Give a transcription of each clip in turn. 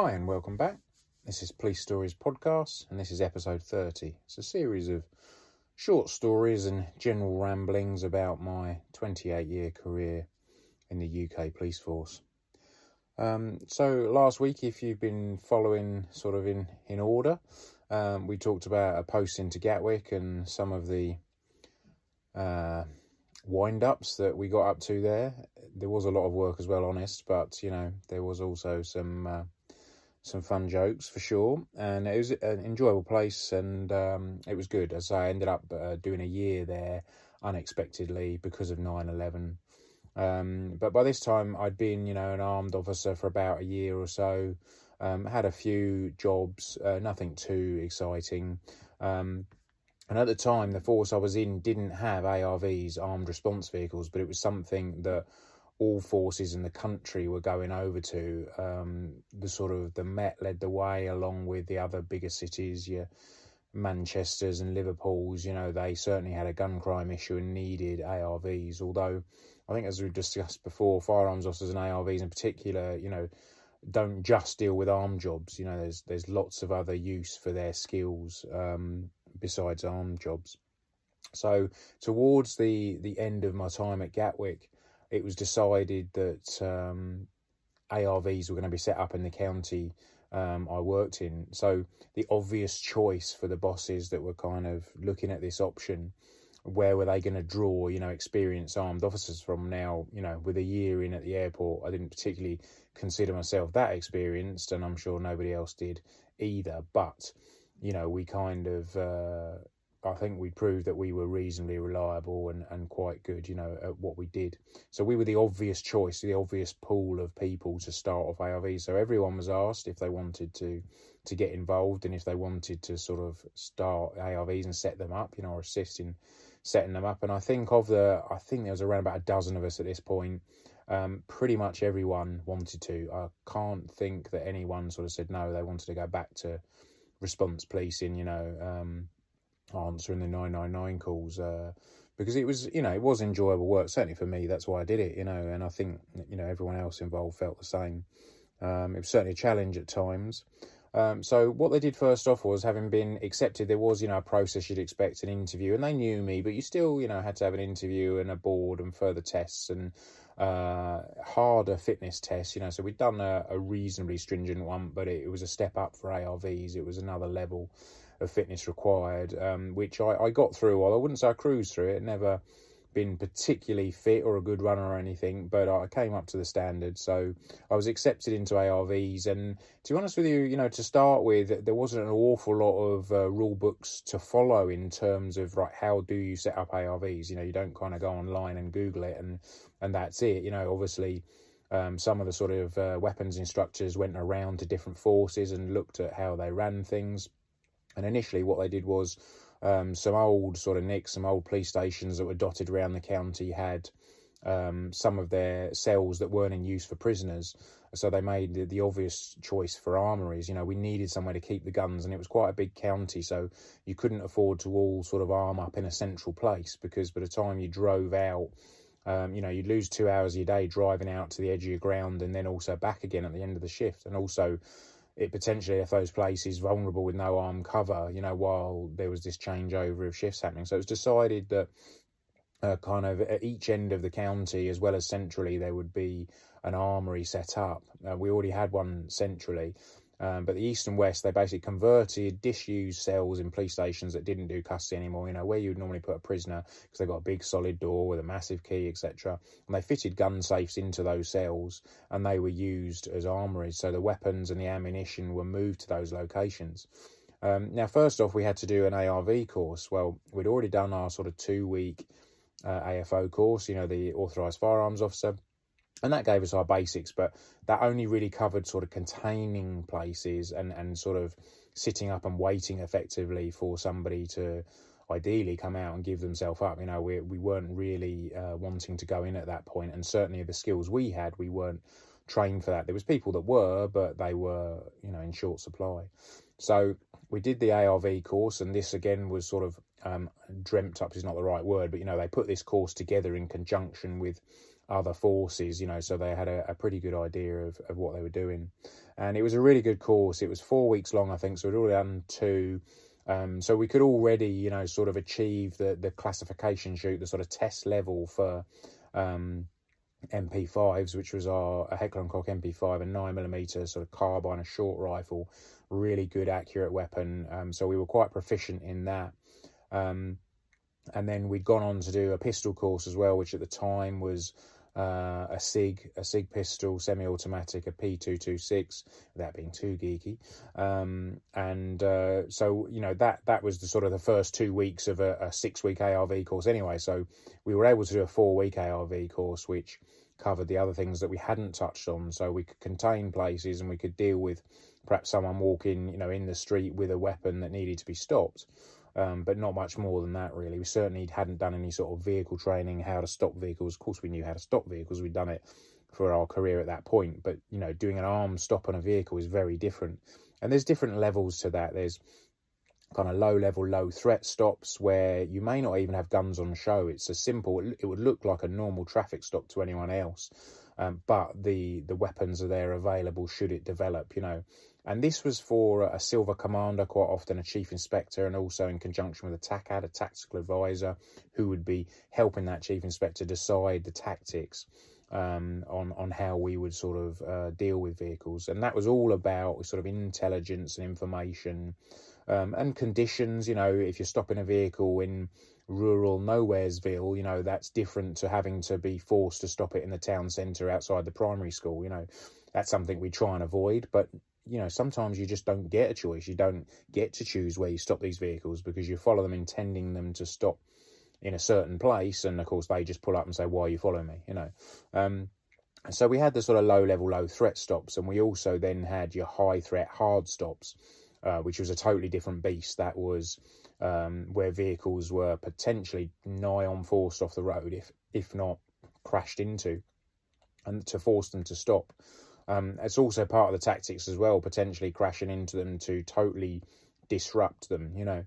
Hi, and welcome back. This is Police Stories Podcast, and this is episode 30. It's a series of short stories and general ramblings about my 28 year career in the UK police force. Um, so, last week, if you've been following sort of in, in order, um, we talked about a post into Gatwick and some of the uh, wind ups that we got up to there. There was a lot of work as well, honest, but you know, there was also some. Uh, some fun jokes for sure, and it was an enjoyable place, and um, it was good. As I ended up uh, doing a year there unexpectedly because of 9/11. Um, but by this time, I'd been, you know, an armed officer for about a year or so. Um, had a few jobs, uh, nothing too exciting. Um, and at the time, the force I was in didn't have ARVs, armed response vehicles, but it was something that all forces in the country were going over to. Um, the sort of the Met led the way along with the other bigger cities, your Manchester's and Liverpool's. You know, they certainly had a gun crime issue and needed ARVs. Although I think, as we've discussed before, firearms officers and ARVs in particular, you know, don't just deal with armed jobs. You know, there's there's lots of other use for their skills um, besides armed jobs. So towards the the end of my time at Gatwick it was decided that um, ARVs were going to be set up in the county um, I worked in. So the obvious choice for the bosses that were kind of looking at this option, where were they going to draw, you know, experienced armed officers from now, you know, with a year in at the airport, I didn't particularly consider myself that experienced, and I'm sure nobody else did either. But, you know, we kind of uh, I think we proved that we were reasonably reliable and, and quite good, you know, at what we did. So we were the obvious choice, the obvious pool of people to start off ARVs. So everyone was asked if they wanted to to get involved and if they wanted to sort of start ARVs and set them up, you know, or assist in setting them up. And I think of the, I think there was around about a dozen of us at this point. Um, pretty much everyone wanted to. I can't think that anyone sort of said no. They wanted to go back to response policing, you know. Um, answering the 999 calls uh, because it was you know it was enjoyable work. Certainly for me that's why I did it you know and I think you know everyone else involved felt the same. Um, it was certainly a challenge at times. Um, so what they did first off was having been accepted there was you know a process you'd expect an interview and they knew me but you still you know had to have an interview and a board and further tests and uh, harder fitness tests you know. So we'd done a, a reasonably stringent one but it, it was a step up for ARVs it was another level of fitness required, um, which I, I got through. Well, I wouldn't say I cruised through it. Never been particularly fit or a good runner or anything, but I came up to the standard. So I was accepted into ARVs. And to be honest with you, you know, to start with, there wasn't an awful lot of uh, rule books to follow in terms of right how do you set up ARVs. You know, you don't kind of go online and Google it and and that's it. You know, obviously. Um, some of the sort of uh, weapons instructors went around to different forces and looked at how they ran things. And initially, what they did was um, some old sort of nicks, some old police stations that were dotted around the county had um, some of their cells that weren't in use for prisoners. So they made the, the, obvious choice for armories. You know, we needed somewhere to keep the guns, and it was quite a big county, so you couldn't afford to all sort of arm up in a central place because by the time you drove out, um, you know, you'd lose two hours of your day driving out to the edge of your ground and then also back again at the end of the shift. And also, it potentially left those places vulnerable with no arm cover, you know, while there was this changeover of shifts happening. So it was decided that uh, kind of at each end of the county, as well as centrally, there would be an armory set up. Uh, we already had one centrally, um, but the east and west, they basically converted disused cells in police stations that didn't do custody anymore. You know where you'd normally put a prisoner because they've got a big solid door with a massive key, etc. And they fitted gun safes into those cells, and they were used as armories. So the weapons and the ammunition were moved to those locations. Um, now, first off, we had to do an ARV course. Well, we'd already done our sort of two week uh, AFO course, you know, the authorised firearms officer and that gave us our basics, but that only really covered sort of containing places and, and sort of sitting up and waiting effectively for somebody to ideally come out and give themselves up. You know, we we weren't really uh, wanting to go in at that point, and certainly the skills we had, we weren't trained for that. There was people that were, but they were you know in short supply. So we did the ARV course, and this again was sort of um, dreamt up is not the right word, but you know they put this course together in conjunction with other forces, you know, so they had a, a, pretty good idea of, of what they were doing. And it was a really good course. It was four weeks long, I think, so we'd already done two. Um, so we could already, you know, sort of achieve the, the classification shoot, the sort of test level for um, MP5s, which was our a Heckler Koch MP5 and 9mm sort of carbine, a short rifle, really good, accurate weapon. Um, so we were quite proficient in that. Um, and then we'd gone on to do a pistol course as well, which at the time was uh, a SIG, a SIG pistol, semi-automatic, a P226, that being too geeky. Um, and uh, so, you know, that that was the sort of the first two weeks of a, a six-week ARV course anyway. So we were able to do a four-week ARV course, which covered the other things that we hadn't touched on. So we could contain places and we could deal with perhaps someone walking, you know, in the street with a weapon that needed to be stopped um, but not much more than that, really. We certainly hadn't done any sort of vehicle training, how to stop vehicles. Of course, we knew how to stop vehicles. We'd done it for our career at that point, but you know, doing an armed stop on a vehicle is very different. And there's different levels to that. There's kind of low level, low threat stops where you may not even have guns on show. It's a simple, it would look like a normal traffic stop to anyone else. Um, but the the weapons are there available should it develop, you know. And this was for a silver commander, quite often a chief inspector, and also in conjunction with a TACAD, a tactical advisor, who would be helping that chief inspector decide the tactics um, on on how we would sort of uh, deal with vehicles. And that was all about sort of intelligence and information um, and conditions. You know, if you're stopping a vehicle in rural nowheresville, you know, that's different to having to be forced to stop it in the town centre outside the primary school. You know, that's something we try and avoid. But you know, sometimes you just don't get a choice. You don't get to choose where you stop these vehicles because you follow them intending them to stop in a certain place. And of course, they just pull up and say, Why are you following me? You know. Um, so we had the sort of low level, low threat stops, and we also then had your high threat, hard stops, uh, which was a totally different beast. That was um, where vehicles were potentially nigh on forced off the road, if if not crashed into, and to force them to stop. Um, it's also part of the tactics as well, potentially crashing into them to totally disrupt them. You know,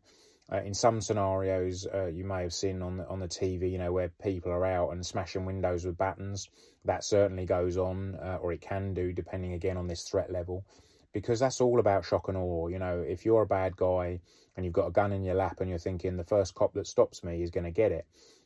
uh, in some scenarios, uh, you may have seen on the, on the TV, you know, where people are out and smashing windows with batons. That certainly goes on, uh, or it can do, depending again on this threat level, because that's all about shock and awe. You know, if you're a bad guy and you've got a gun in your lap and you're thinking the first cop that stops me is going to get it,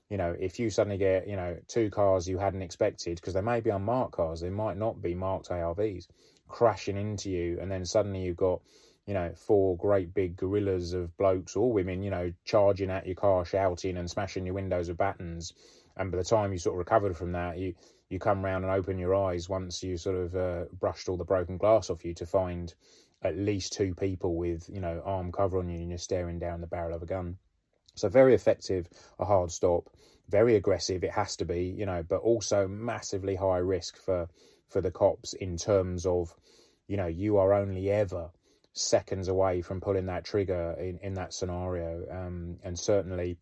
you know, if you suddenly get, you know, two cars you hadn't expected, because they may be unmarked cars, they might not be marked ARVs, crashing into you, and then suddenly you've got, you know, four great big gorillas of blokes or women, you know, charging at your car, shouting and smashing your windows with batons. And by the time you sort of recovered from that, you you come round and open your eyes once you sort of uh, brushed all the broken glass off you to find at least two people with, you know, arm cover on you and you're staring down the barrel of a gun. So very effective, a hard stop, very aggressive. It has to be, you know, but also massively high risk for for the cops in terms of, you know, you are only ever seconds away from pulling that trigger in in that scenario, um, and certainly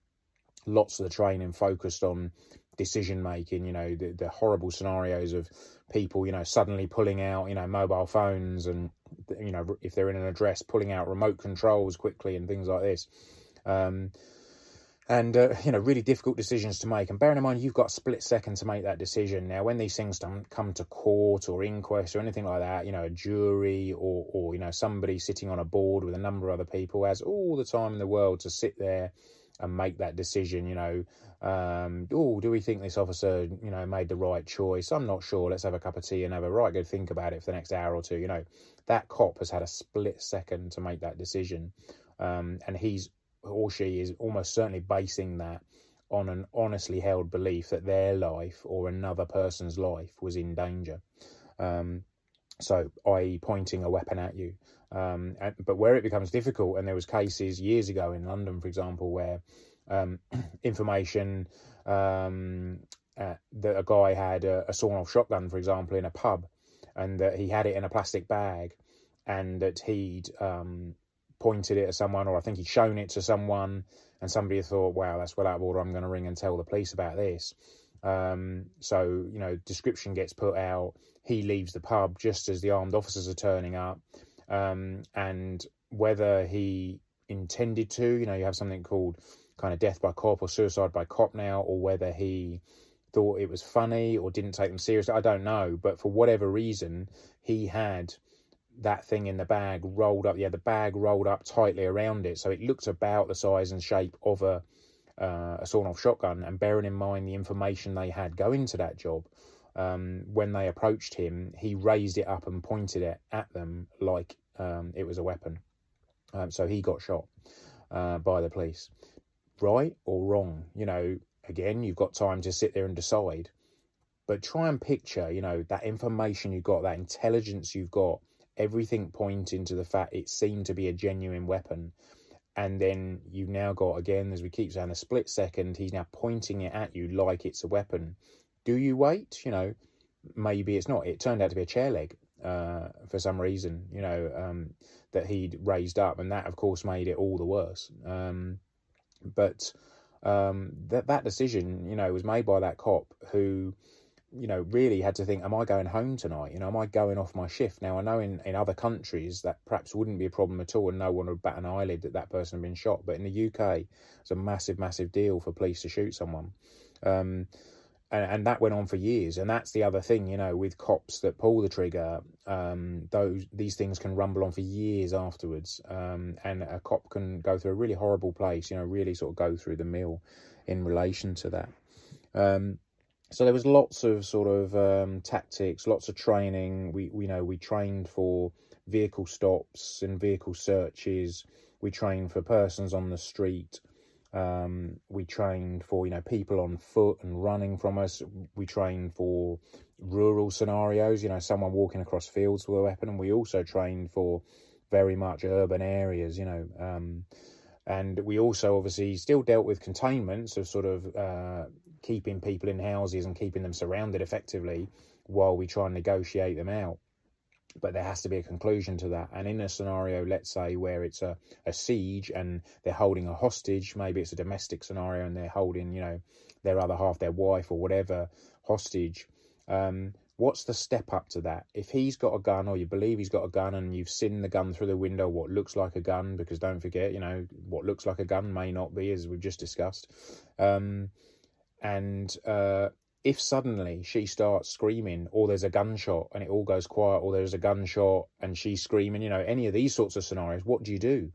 lots of the training focused on decision making. You know, the the horrible scenarios of people, you know, suddenly pulling out, you know, mobile phones and you know, if they're in an address, pulling out remote controls quickly and things like this. Um, and uh, you know really difficult decisions to make. And bearing in mind you've got a split second to make that decision. Now when these things don't come to court or inquest or anything like that you know a jury or or you know somebody sitting on a board with a number of other people has all the time in the world to sit there and make that decision you know um, oh do we think this officer you know made the right choice? I'm not sure. Let's have a cup of tea and have a right good think about it for the next hour or two. You know that cop has had a split second to make that decision. Um, and he's or she is almost certainly basing that on an honestly held belief that their life or another person's life was in danger. Um, so, i.e., pointing a weapon at you. Um, and, but where it becomes difficult, and there was cases years ago in London, for example, where um, information um, uh, that a guy had a, a sawn-off shotgun, for example, in a pub, and that he had it in a plastic bag, and that he'd um, pointed it at someone, or I think he'd shown it to someone, and somebody thought, "Wow, that's well out of order. I'm going to ring and tell the police about this." Um, so you know, description gets put out. He leaves the pub just as the armed officers are turning up, um, and whether he intended to, you know, you have something called kind of death by cop or suicide by cop now, or whether he thought it was funny or didn't take them seriously. I don't know, but for whatever reason, he had that thing in the bag rolled up. Yeah, the bag rolled up tightly around it, so it looked about the size and shape of a uh, a sawn-off shotgun. And bearing in mind the information they had going to that job, um, when they approached him, he raised it up and pointed it at them like um, it was a weapon. Um, so he got shot uh, by the police. Right or wrong? You know, again, you've got time to sit there and decide. But try and picture, you know, that information you've got, that intelligence you've got, everything pointing to the fact it seemed to be a genuine weapon. And then you've now got, again, as we keep saying, a split second, he's now pointing it at you like it's a weapon. Do you wait? You know, maybe it's not. It turned out to be a chair leg uh, for some reason, you know, um, that he'd raised up. And that, of course, made it all the worse. Um, but um, that that decision, you know, was made by that cop who, you know, really had to think, am I going home tonight? You know, am I going off my shift? Now, I know in, in other countries that perhaps wouldn't be a problem at all and no one would bat an eyelid that that person had been shot. But in the UK, it's a massive, massive deal for police to shoot someone. Um, and, and that went on for years. And that's the other thing, you know, with cops that pull the trigger, um, those these things can rumble on for years afterwards. Um, and a cop can go through a really horrible place, you know, really sort of go through the mill in relation to that. Um, so there was lots of sort of um, tactics, lots of training. We, we you know we trained for vehicle stops and vehicle searches. We trained for persons on the street. Um, we trained for you know people on foot and running from us. We trained for rural scenarios, you know, someone walking across fields with a weapon, and we also trained for very much urban areas, you know. Um, and we also obviously still dealt with containments of sort of uh, keeping people in houses and keeping them surrounded effectively while we try and negotiate them out but there has to be a conclusion to that. And in a scenario, let's say, where it's a, a siege and they're holding a hostage, maybe it's a domestic scenario and they're holding, you know, their other half, their wife or whatever, hostage. Um, what's the step up to that? If he's got a gun or you believe he's got a gun and you've seen the gun through the window, what looks like a gun, because don't forget, you know, what looks like a gun may not be, as we've just discussed. Um, and uh, if suddenly she starts screaming or there's a gunshot and it all goes quiet or there's a gunshot and she's screaming you know any of these sorts of scenarios what do you do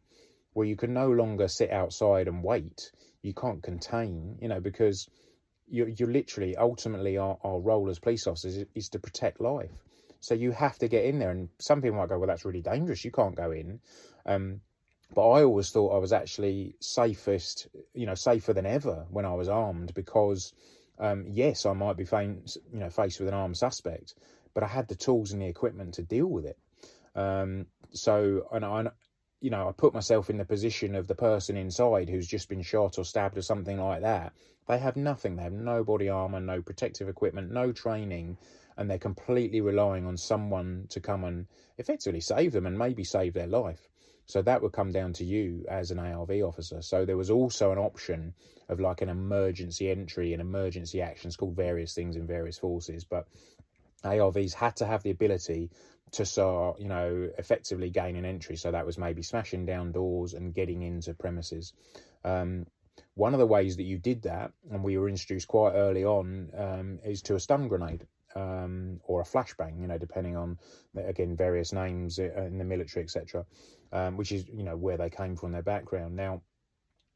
well you can no longer sit outside and wait you can't contain you know because you're, you're literally ultimately our, our role as police officers is, is to protect life. So you have to get in there and some people might go well that's really dangerous. You can't go in. Um, but I always thought I was actually safest, you know, safer than ever when I was armed because um, yes, I might be faced, you know, faced with an armed suspect, but I had the tools and the equipment to deal with it. Um, so, and I, you know, I put myself in the position of the person inside who's just been shot or stabbed or something like that. They have nothing. They have no body armor, no protective equipment, no training, and they're completely relying on someone to come and effectively save them and maybe save their life. So that would come down to you as an ARV officer. So there was also an option of like an emergency entry and emergency actions called various things in various forces. But ARVs had to have the ability to start, you know, effectively gain an entry. So that was maybe smashing down doors and getting into premises. Um, one of the ways that you did that, and we were introduced quite early on, um, is to a stun grenade um, or a flashbang, you know, depending on again various names uh, in the military, etc., um, which is you know where they came from, their background. Now,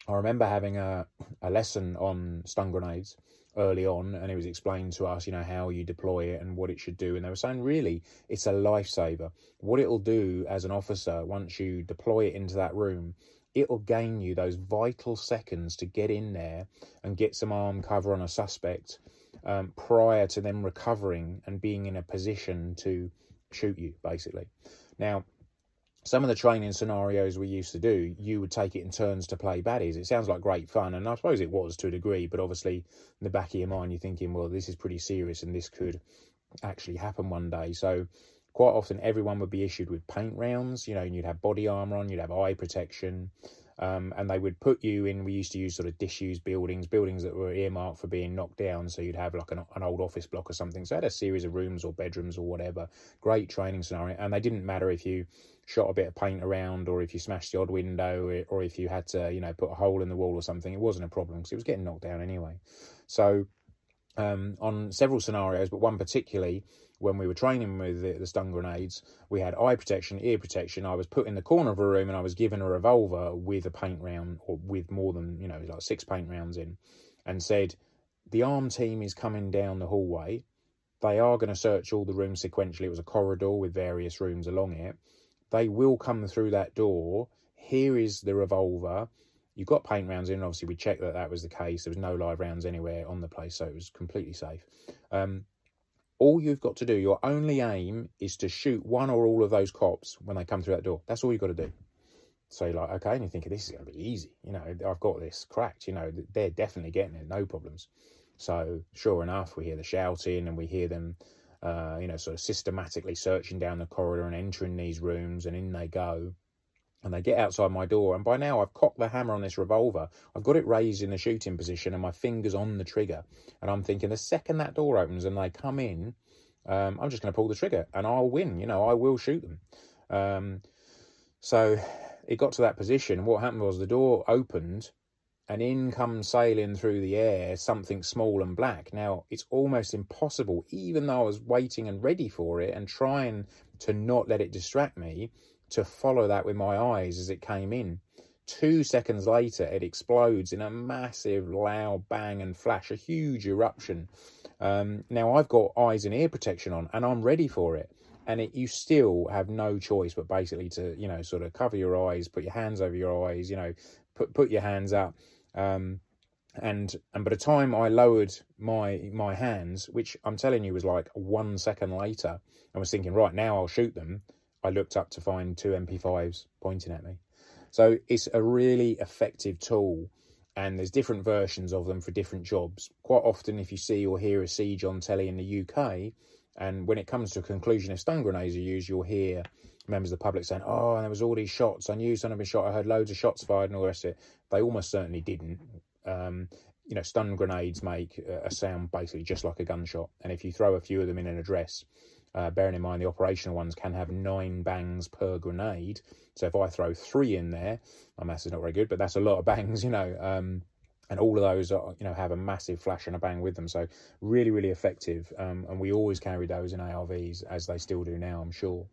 I remember having a a lesson on stun grenades early on, and it was explained to us, you know, how you deploy it and what it should do, and they were saying really it's a lifesaver. What it'll do as an officer once you deploy it into that room it'll gain you those vital seconds to get in there and get some arm cover on a suspect um, prior to them recovering and being in a position to shoot you, basically. Now, some of the training scenarios we used to do, you would take it in turns to play baddies. It sounds like great fun, and I suppose it was to a degree, but obviously, in the back of your mind, you're thinking, well, this is pretty serious and this could actually happen one day. So, quite often, everyone would be issued with paint rounds, you know, and you'd have body armor on, you'd have eye protection, um, and they would put you in. We used to use sort of disused buildings, buildings that were earmarked for being knocked down. So you'd have like an, an old office block or something. So I had a series of rooms or bedrooms or whatever. Great training scenario, and they didn't matter if you shot a bit of paint around or if you smashed the odd window or if you had to, you know, put a hole in the wall or something. It wasn't a problem because it was getting knocked down anyway. So um, on several scenarios, but one particularly when we were training with the, the, stun grenades, we had eye protection, ear protection. I was put in the corner of a room and I was given a revolver with a paint round or with more than, you know, like six paint rounds in and said, the arm team is coming down the hallway. They are going to search all the rooms sequentially. It was a corridor with various rooms along it. They will come through that door. Here is the revolver. You got paint rounds in. Obviously, we checked that that was the case. There was no live rounds anywhere on the place, so it was completely safe. Um, all you've got to do, your only aim is to shoot one or all of those cops when they come through that door. That's all you've got to do. So you're like, okay, and you think this is going to be easy. You know, I've got this cracked. You know, they're definitely getting it, no problems. So sure enough, we hear the shouting and we hear them, uh, you know, sort of systematically searching down the corridor and entering these rooms, and in they go. And they get outside my door, and by now I've cocked the hammer on this revolver. I've got it raised in the shooting position, and my fingers on the trigger. And I'm thinking, the second that door opens and they come in, um, I'm just going to pull the trigger, and I'll win. You know, I will shoot them. Um, so it got to that position, what happened was the door opened, and in comes sailing through the air something small and black. Now, it's almost impossible, even though I was waiting and ready for it and trying to not let it distract me to follow that with my eyes as it came in. Two seconds later, it explodes in a massive, loud bang and flash, a huge eruption. Um, now, I've got eyes and ear protection on, and I'm ready for it. And it, you still have no choice but basically to, you know, sort of cover your eyes, put your hands over your eyes, you know, put put your hands up. Um, and and by the time I lowered my my hands, which I'm telling you was like one second later, I was thinking, right now I'll shoot them. I looked up to find two MP5s pointing at me. So it's a really effective tool, and there's different versions of them for different jobs. Quite often, if you see or hear a siege on telly in the UK, and when it comes to a conclusion, if stun grenades are used, you'll hear members of the public saying, "Oh, and there was all these shots. I knew someone had been shot. I heard loads of shots fired, and all the rest of it." They almost certainly didn't. Um, you know, stun grenades make a sound basically just like a gunshot, and if you throw a few of them in an address, uh, bearing in mind the operational ones can have nine bangs per grenade. So if I throw three in there, my maths is not very good, but that's a lot of bangs, you know. Um, and all of those are, you know have a massive flash and a bang with them. So really really effective um, and we always carry those in arvs as they still do now i'm sure.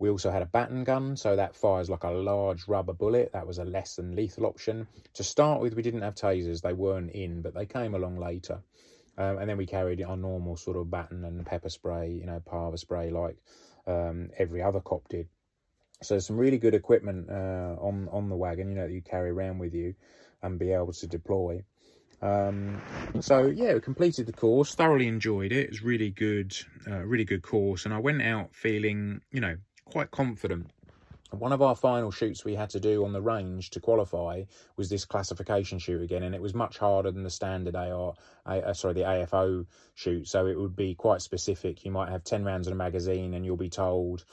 We also had a baton gun so that fires like a large rubber bullet. That was a less than lethal option. To start with we didn't have tasers. They weren't in but they came along later um, and then we carried our normal sort of baton and pepper spray, you know, pava spray like um, every other cop did. So some really good equipment uh, on on the wagon, you know, that you carry around with you and be able to deploy. Um, so yeah, we completed the course, thoroughly enjoyed it. It was really good, uh, really good course, and I went out feeling, you know, quite confident one of our final shoots we had to do on the range to qualify was this classification shoot again, and it was much harder than the standard AR, uh, sorry, the AFO shoot. So it would be quite specific. You might have ten rounds in a magazine, and you'll be told,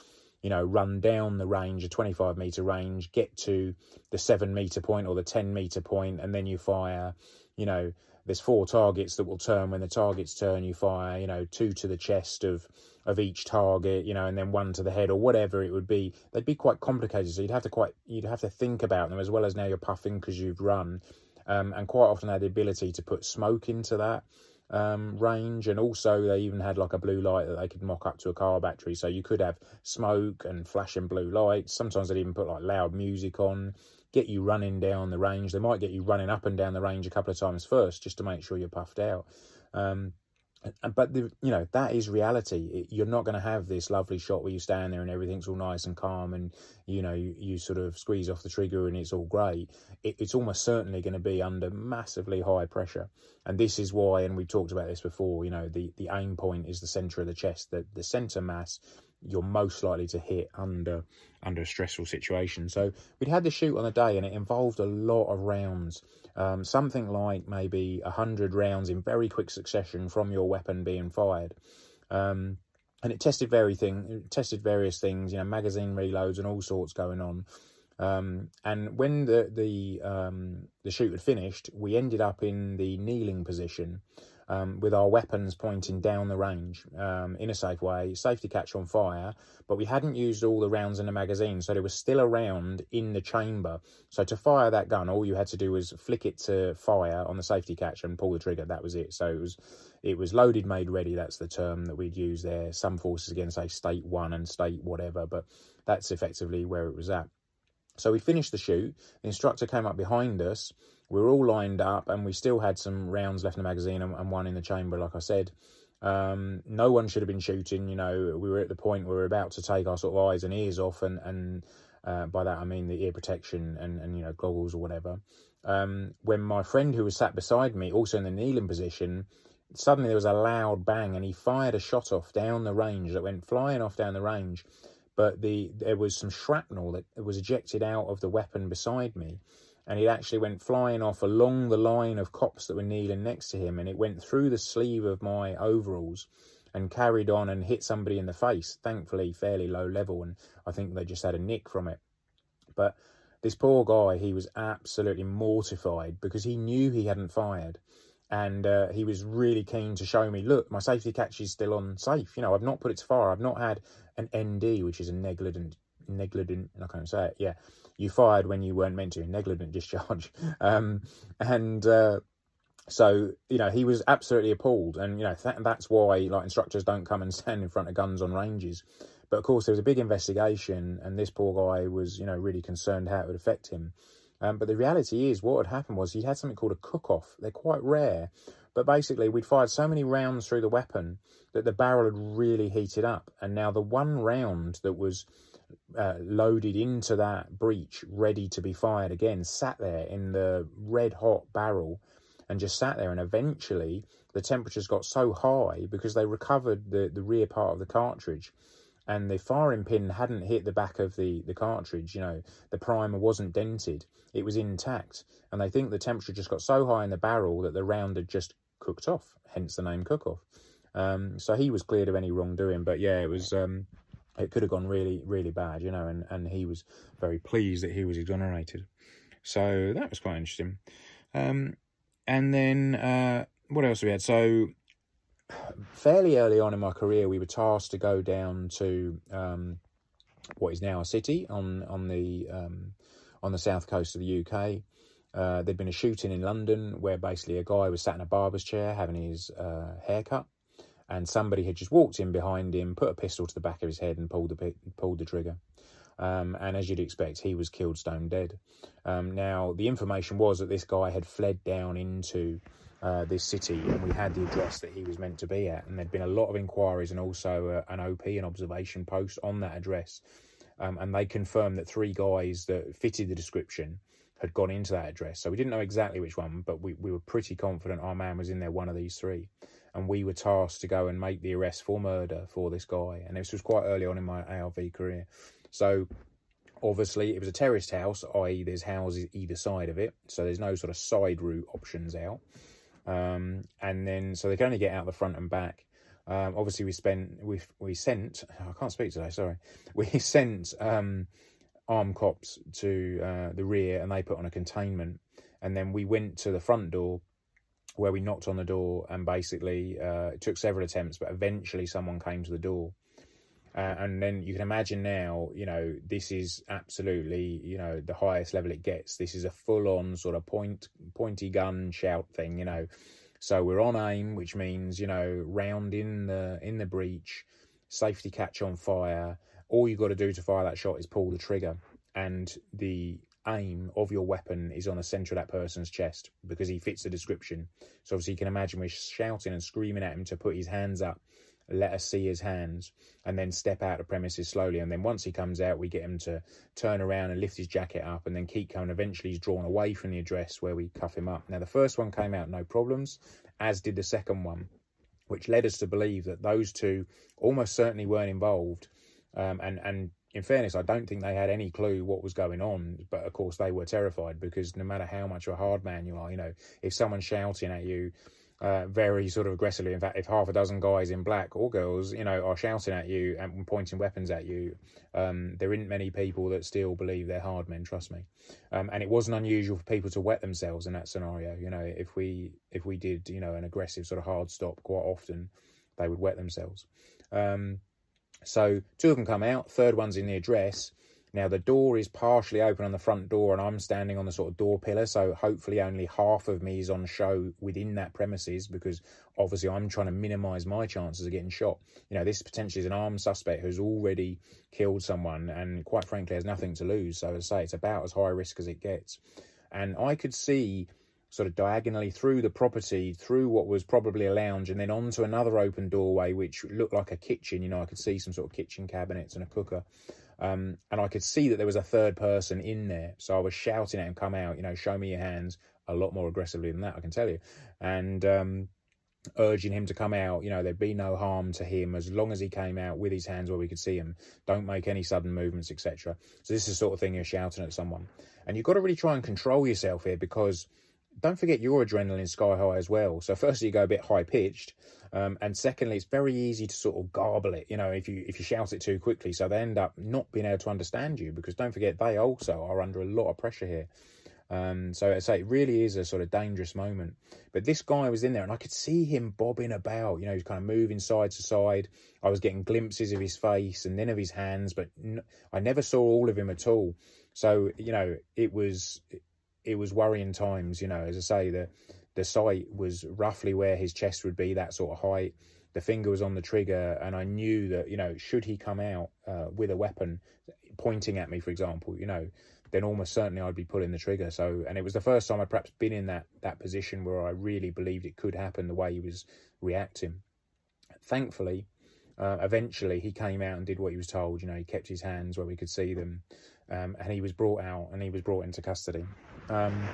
you know, run down the range, a twenty-five meter range, get to the seven meter point or the ten meter point, and then you fire, you know, there's four targets that will turn. When the targets turn, you fire, you know, two to the chest of of each target, you know, and then one to the head or whatever it would be. They'd be quite complicated, so you'd have to quite you'd have to think about them as well as now you're puffing because you've run, um, and quite often they had the ability to put smoke into that um, range, and also they even had like a blue light that they could mock up to a car battery, so you could have smoke and flashing blue lights. Sometimes they'd even put like loud music on get you running down the range. They might get you running up and down the range a couple of times first just to make sure you're puffed out. Um, but the, you know that is reality. You're not going to have this lovely shot where you stand there and everything's all nice and calm, and you know you, you sort of squeeze off the trigger and it's all great. It, it's almost certainly going to be under massively high pressure, and this is why. And we've talked about this before. You know the the aim point is the center of the chest. The the center mass you're most likely to hit under under a stressful situation. So we'd had the shoot on the day, and it involved a lot of rounds, um, something like maybe hundred rounds in very quick succession from your weapon being fired. Um, and it tested everything, it tested various things, you know, magazine reloads and all sorts going on. Um, and when the the um, the shoot had finished, we ended up in the kneeling position, um, with our weapons pointing down the range um, in a safe way, safety catch on fire, but we hadn't used all the rounds in the magazine, so there was still a round in the chamber. So to fire that gun, all you had to do was flick it to fire on the safety catch and pull the trigger. That was it. So it was it was loaded, made ready. That's the term that we'd use there. Some forces again say state one and state whatever, but that's effectively where it was at. So we finished the shoot. The instructor came up behind us we were all lined up and we still had some rounds left in the magazine and, and one in the chamber, like I said. Um, no one should have been shooting. You know, we were at the point where we were about to take our sort of eyes and ears off, and and uh, by that I mean the ear protection and and you know goggles or whatever. Um, when my friend who was sat beside me, also in the kneeling position, suddenly there was a loud bang, and he fired a shot off down the range that went flying off down the range. But the there was some shrapnel that was ejected out of the weapon beside me, and it actually went flying off along the line of cops that were kneeling next to him and it went through the sleeve of my overalls and carried on and hit somebody in the face thankfully fairly low level and i think they just had a nick from it. But this poor guy he was absolutely mortified because he knew he hadn't fired and uh, he was really keen to show me look my safety catch is still on safe. You know i've not put it to fire i've not had an nd which is a negligent negligent i can't say it yeah you fired when you weren't meant to, negligent discharge. Um, and uh, so, you know, he was absolutely appalled. And, you know, th- that's why, like, instructors don't come and stand in front of guns on ranges. But of course, there was a big investigation, and this poor guy was, you know, really concerned how it would affect him. Um, but the reality is, what had happened was he had something called a cook off. They're quite rare, but basically, we'd fired so many rounds through the weapon that the barrel had really heated up. And now, the one round that was uh, loaded into that breech, ready to be fired again, sat there in the red hot barrel and just sat there. And eventually, the temperatures got so high because they recovered the, the rear part of the cartridge and the firing pin hadn't hit the back of the, the cartridge. You know, the primer wasn't dented, it was intact. And they think the temperature just got so high in the barrel that the round had just cooked off, hence the name cook off. Um, so he was cleared of any wrongdoing. But yeah, it was. Um, it could have gone really, really bad, you know, and, and he was very pleased that he was exonerated. So that was quite interesting. Um, and then uh, what else we had? So fairly early on in my career, we were tasked to go down to um, what is now a city on on the um, on the south coast of the UK. Uh, there'd been a shooting in London where basically a guy was sat in a barber's chair having his uh, haircut and somebody had just walked in behind him, put a pistol to the back of his head, and pulled the pulled the trigger. Um, and as you'd expect, he was killed stone dead. Um, now, the information was that this guy had fled down into uh, this city, and we had the address that he was meant to be at. And there'd been a lot of inquiries and also uh, an OP, an observation post on that address. Um, and they confirmed that three guys that fitted the description had gone into that address. So we didn't know exactly which one, but we, we were pretty confident our man was in there, one of these three and we were tasked to go and make the arrest for murder for this guy. And this was quite early on in my ARV career. So obviously it was a terraced house, i.e., there's houses either side of it, so there's no sort of side route options out. Um, and then so they can only get out the front and back. Um, obviously, we spent we we sent I can't speak today. Sorry, we sent um, armed cops to uh, the rear, and they put on a containment. And then we went to the front door, where we knocked on the door and basically uh, it took several attempts, but eventually someone came to the door. Uh, and then you can imagine now, you know, this is absolutely, you know, the highest level it gets. This is a full-on sort of point, pointy gun shout thing, you know. So we're on aim, which means, you know, round in the in the breech, safety catch on fire. All you've got to do to fire that shot is pull the trigger, and the aim of your weapon is on the center of that person's chest because he fits the description. So obviously you can imagine we're shouting and screaming at him to put his hands up, let us see his hands, and then step out of premises slowly. And then once he comes out, we get him to turn around and lift his jacket up and then keep coming. Eventually he's drawn away from the address where we cuff him up. Now the first one came out no problems, as did the second one, which led us to believe that those two almost certainly weren't involved. Um, and and in fairness, I don't think they had any clue what was going on. But of course, they were terrified because no matter how much of a hard man you are, you know, if someone's shouting at you uh, very sort of aggressively. In fact, if half a dozen guys in black or girls, you know, are shouting at you and pointing weapons at you, um, there isn't many people that still believe they're hard men. Trust me. Um, and it wasn't unusual for people to wet themselves in that scenario. You know, if we if we did, you know, an aggressive sort of hard stop, quite often they would wet themselves. Um, so two of them come out. Third one's in the address. Now the door is partially open on the front door, and I'm standing on the sort of door pillar, so hopefully only half of me is on show within that premises because obviously I'm trying to minimise my chances of getting shot. You know, this potentially is an armed suspect who's already killed someone, and quite frankly has nothing to lose. So as I say, it's about as high risk as it gets. And I could see sort of diagonally through the property, through what was probably a lounge, and then onto another open doorway, which looked like a kitchen. You know, I could see some sort of kitchen cabinets and a cooker. Um, and I could see that there was a third person in there. So I was shouting at him, come out, you know, show me your hands a lot more aggressively than that, I can tell you. And um, urging him to come out, you know, there'd be no harm to him as long as he came out with his hands where we could see him. Don't make any sudden movements, etc. So this is the sort of thing you're shouting at someone. And you've got to really try and control yourself here because don't forget your adrenaline sky high as well. So firstly, you go a bit high pitched, um, and secondly, it's very easy to sort of garble it. You know, if you if you shout it too quickly, so they end up not being able to understand you because don't forget they also are under a lot of pressure here. Um, so I say it really is a sort of dangerous moment. But this guy was in there, and I could see him bobbing about. You know, he's kind of moving side to side. I was getting glimpses of his face and then of his hands, but I never saw all of him at all. So you know, it was it was worrying times. You know, as I say, the the sight was roughly where his chest would be, that sort of height. The finger was on the trigger, and I knew that you know, should he come out uh, with a weapon pointing at me, for example, you know, then almost certainly I'd be pulling the trigger. So, and it was the first time I'd perhaps been in that that position where I really believed it could happen the way he was reacting. Thankfully, uh, eventually he came out and did what he was told. You know, he kept his hands where we could see them, um, and he was brought out and he was brought into custody. Um,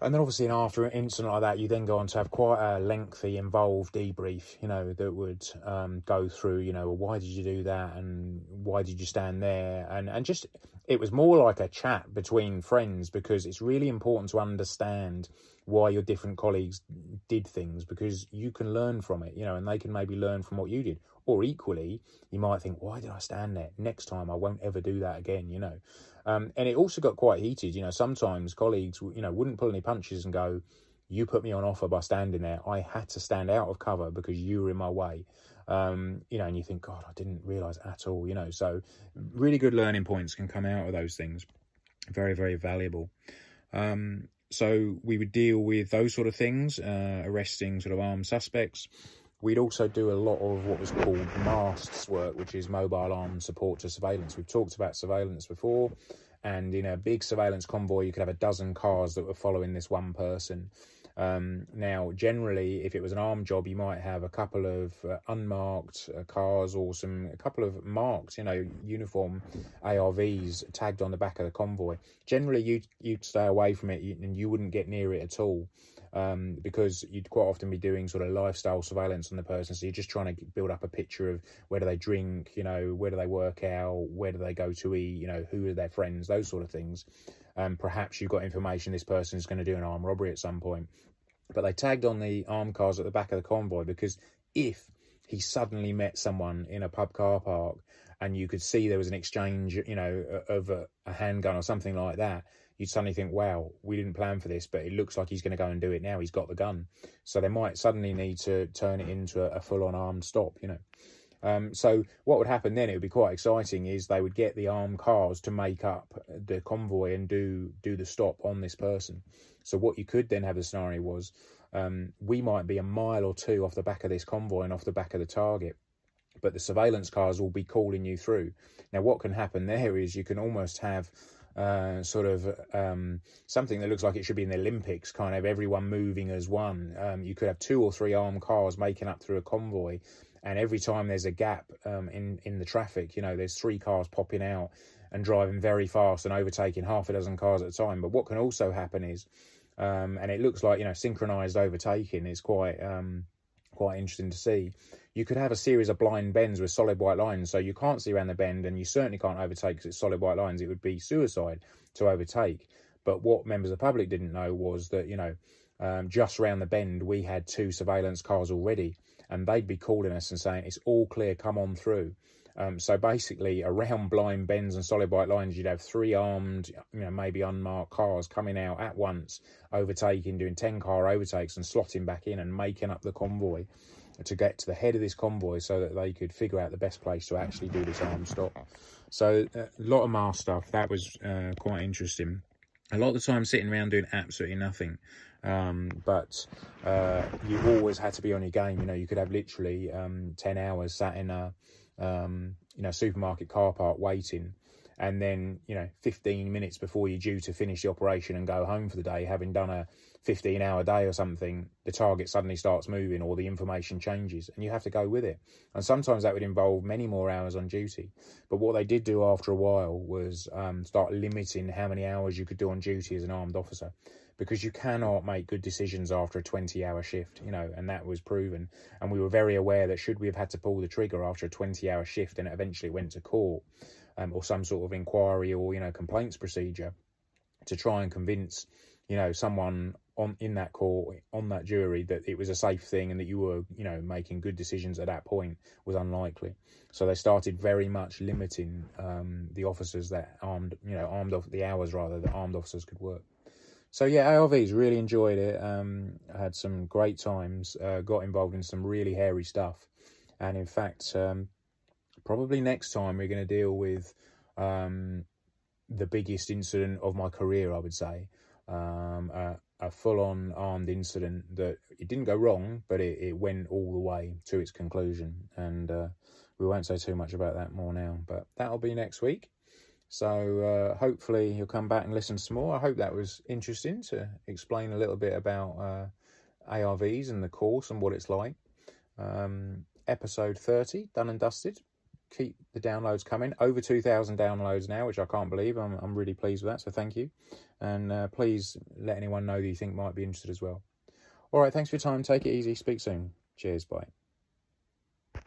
and then obviously after an incident like that, you then go on to have quite a lengthy, involved debrief, you know, that would um, go through, you know, why did you do that and why did you stand there? And, and just, it was more like a chat between friends because it's really important to understand why your different colleagues did things because you can learn from it, you know, and they can maybe learn from what you did. Or equally, you might think, why did I stand there? Next time I won't ever do that again, you know. Um, and it also got quite heated. You know, sometimes colleagues, you know, wouldn't pull any punches and go, "You put me on offer by standing there. I had to stand out of cover because you were in my way." Um, you know, and you think, "God, I didn't realise at all." You know, so really good learning points can come out of those things. Very, very valuable. Um, so we would deal with those sort of things, uh, arresting sort of armed suspects. We'd also do a lot of what was called MASTS work, which is mobile armed support to surveillance. We've talked about surveillance before, and in a big surveillance convoy, you could have a dozen cars that were following this one person. Um, now, generally, if it was an armed job, you might have a couple of uh, unmarked uh, cars or some a couple of marked, you know, uniform ARVs tagged on the back of the convoy. Generally, you you'd stay away from it and you wouldn't get near it at all um, because you'd quite often be doing sort of lifestyle surveillance on the person. So you're just trying to build up a picture of where do they drink, you know, where do they work out, where do they go to eat, you know, who are their friends, those sort of things. Um, perhaps you've got information this person is going to do an armed robbery at some point. But they tagged on the armed cars at the back of the convoy because if he suddenly met someone in a pub car park and you could see there was an exchange, you know, of a, a handgun or something like that, you'd suddenly think, wow, we didn't plan for this, but it looks like he's going to go and do it now. He's got the gun. So they might suddenly need to turn it into a, a full on armed stop, you know. Um, so what would happen then? It would be quite exciting. Is they would get the armed cars to make up the convoy and do do the stop on this person. So what you could then have the scenario was um, we might be a mile or two off the back of this convoy and off the back of the target, but the surveillance cars will be calling you through. Now what can happen there is you can almost have uh, sort of um, something that looks like it should be in the Olympics, kind of everyone moving as one. Um, you could have two or three armed cars making up through a convoy, and every time there's a gap um, in in the traffic, you know, there's three cars popping out and driving very fast and overtaking half a dozen cars at a time. But what can also happen is, um, and it looks like you know synchronized overtaking is quite um, quite interesting to see you could have a series of blind bends with solid white lines. So you can't see around the bend and you certainly can't overtake because it's solid white lines. It would be suicide to overtake. But what members of the public didn't know was that, you know, um, just round the bend, we had two surveillance cars already, and they'd be calling us and saying, It's all clear, come on through. Um, so basically, around blind bends and solid white lines, you'd have three armed, you know, maybe unmarked cars coming out at once, overtaking, doing 10 car overtakes and slotting back in and making up the convoy to get to the head of this convoy so that they could figure out the best place to actually do this armed stop. So uh, a lot of MASTS stuff. That was uh, quite interesting. A lot of the time sitting around doing absolutely nothing. Um, but uh, you always had to be on your game. You know, you could have literally um, 10 hours sat in a um, you know supermarket car park waiting and then you know 15 minutes before you're due to finish the operation and go home for the day having done a 15 hour day or something the target suddenly starts moving or the information changes and you have to go with it and sometimes that would involve many more hours on duty but what they did do after a while was um, start limiting how many hours you could do on duty as an armed officer because you cannot make good decisions after a 20 hour shift, you know, and that was proven. And we were very aware that should we have had to pull the trigger after a 20 hour shift and it eventually went to court um, or some sort of inquiry or, you know, complaints procedure to try and convince, you know, someone on in that court, on that jury, that it was a safe thing and that you were, you know, making good decisions at that point was unlikely. So they started very much limiting um, the officers that armed, you know, armed off the hours rather that armed officers could work so yeah, ARVs really enjoyed it. Um, had some great times. Uh, got involved in some really hairy stuff, and in fact, um, probably next time we're going to deal with um, the biggest incident of my career. I would say um, a, a full-on armed incident that it didn't go wrong, but it, it went all the way to its conclusion, and uh, we won't say too much about that more now. But that'll be next week. So uh, hopefully you'll come back and listen some more. I hope that was interesting to explain a little bit about uh, ARVs and the course and what it's like. Um, episode 30, done and dusted. Keep the downloads coming. Over 2,000 downloads now, which I can't believe. I'm, I'm really pleased with that, so thank you. And uh, please let anyone know that you think might be interested as well. All right, thanks for your time. Take it easy. Speak soon. Cheers. Bye.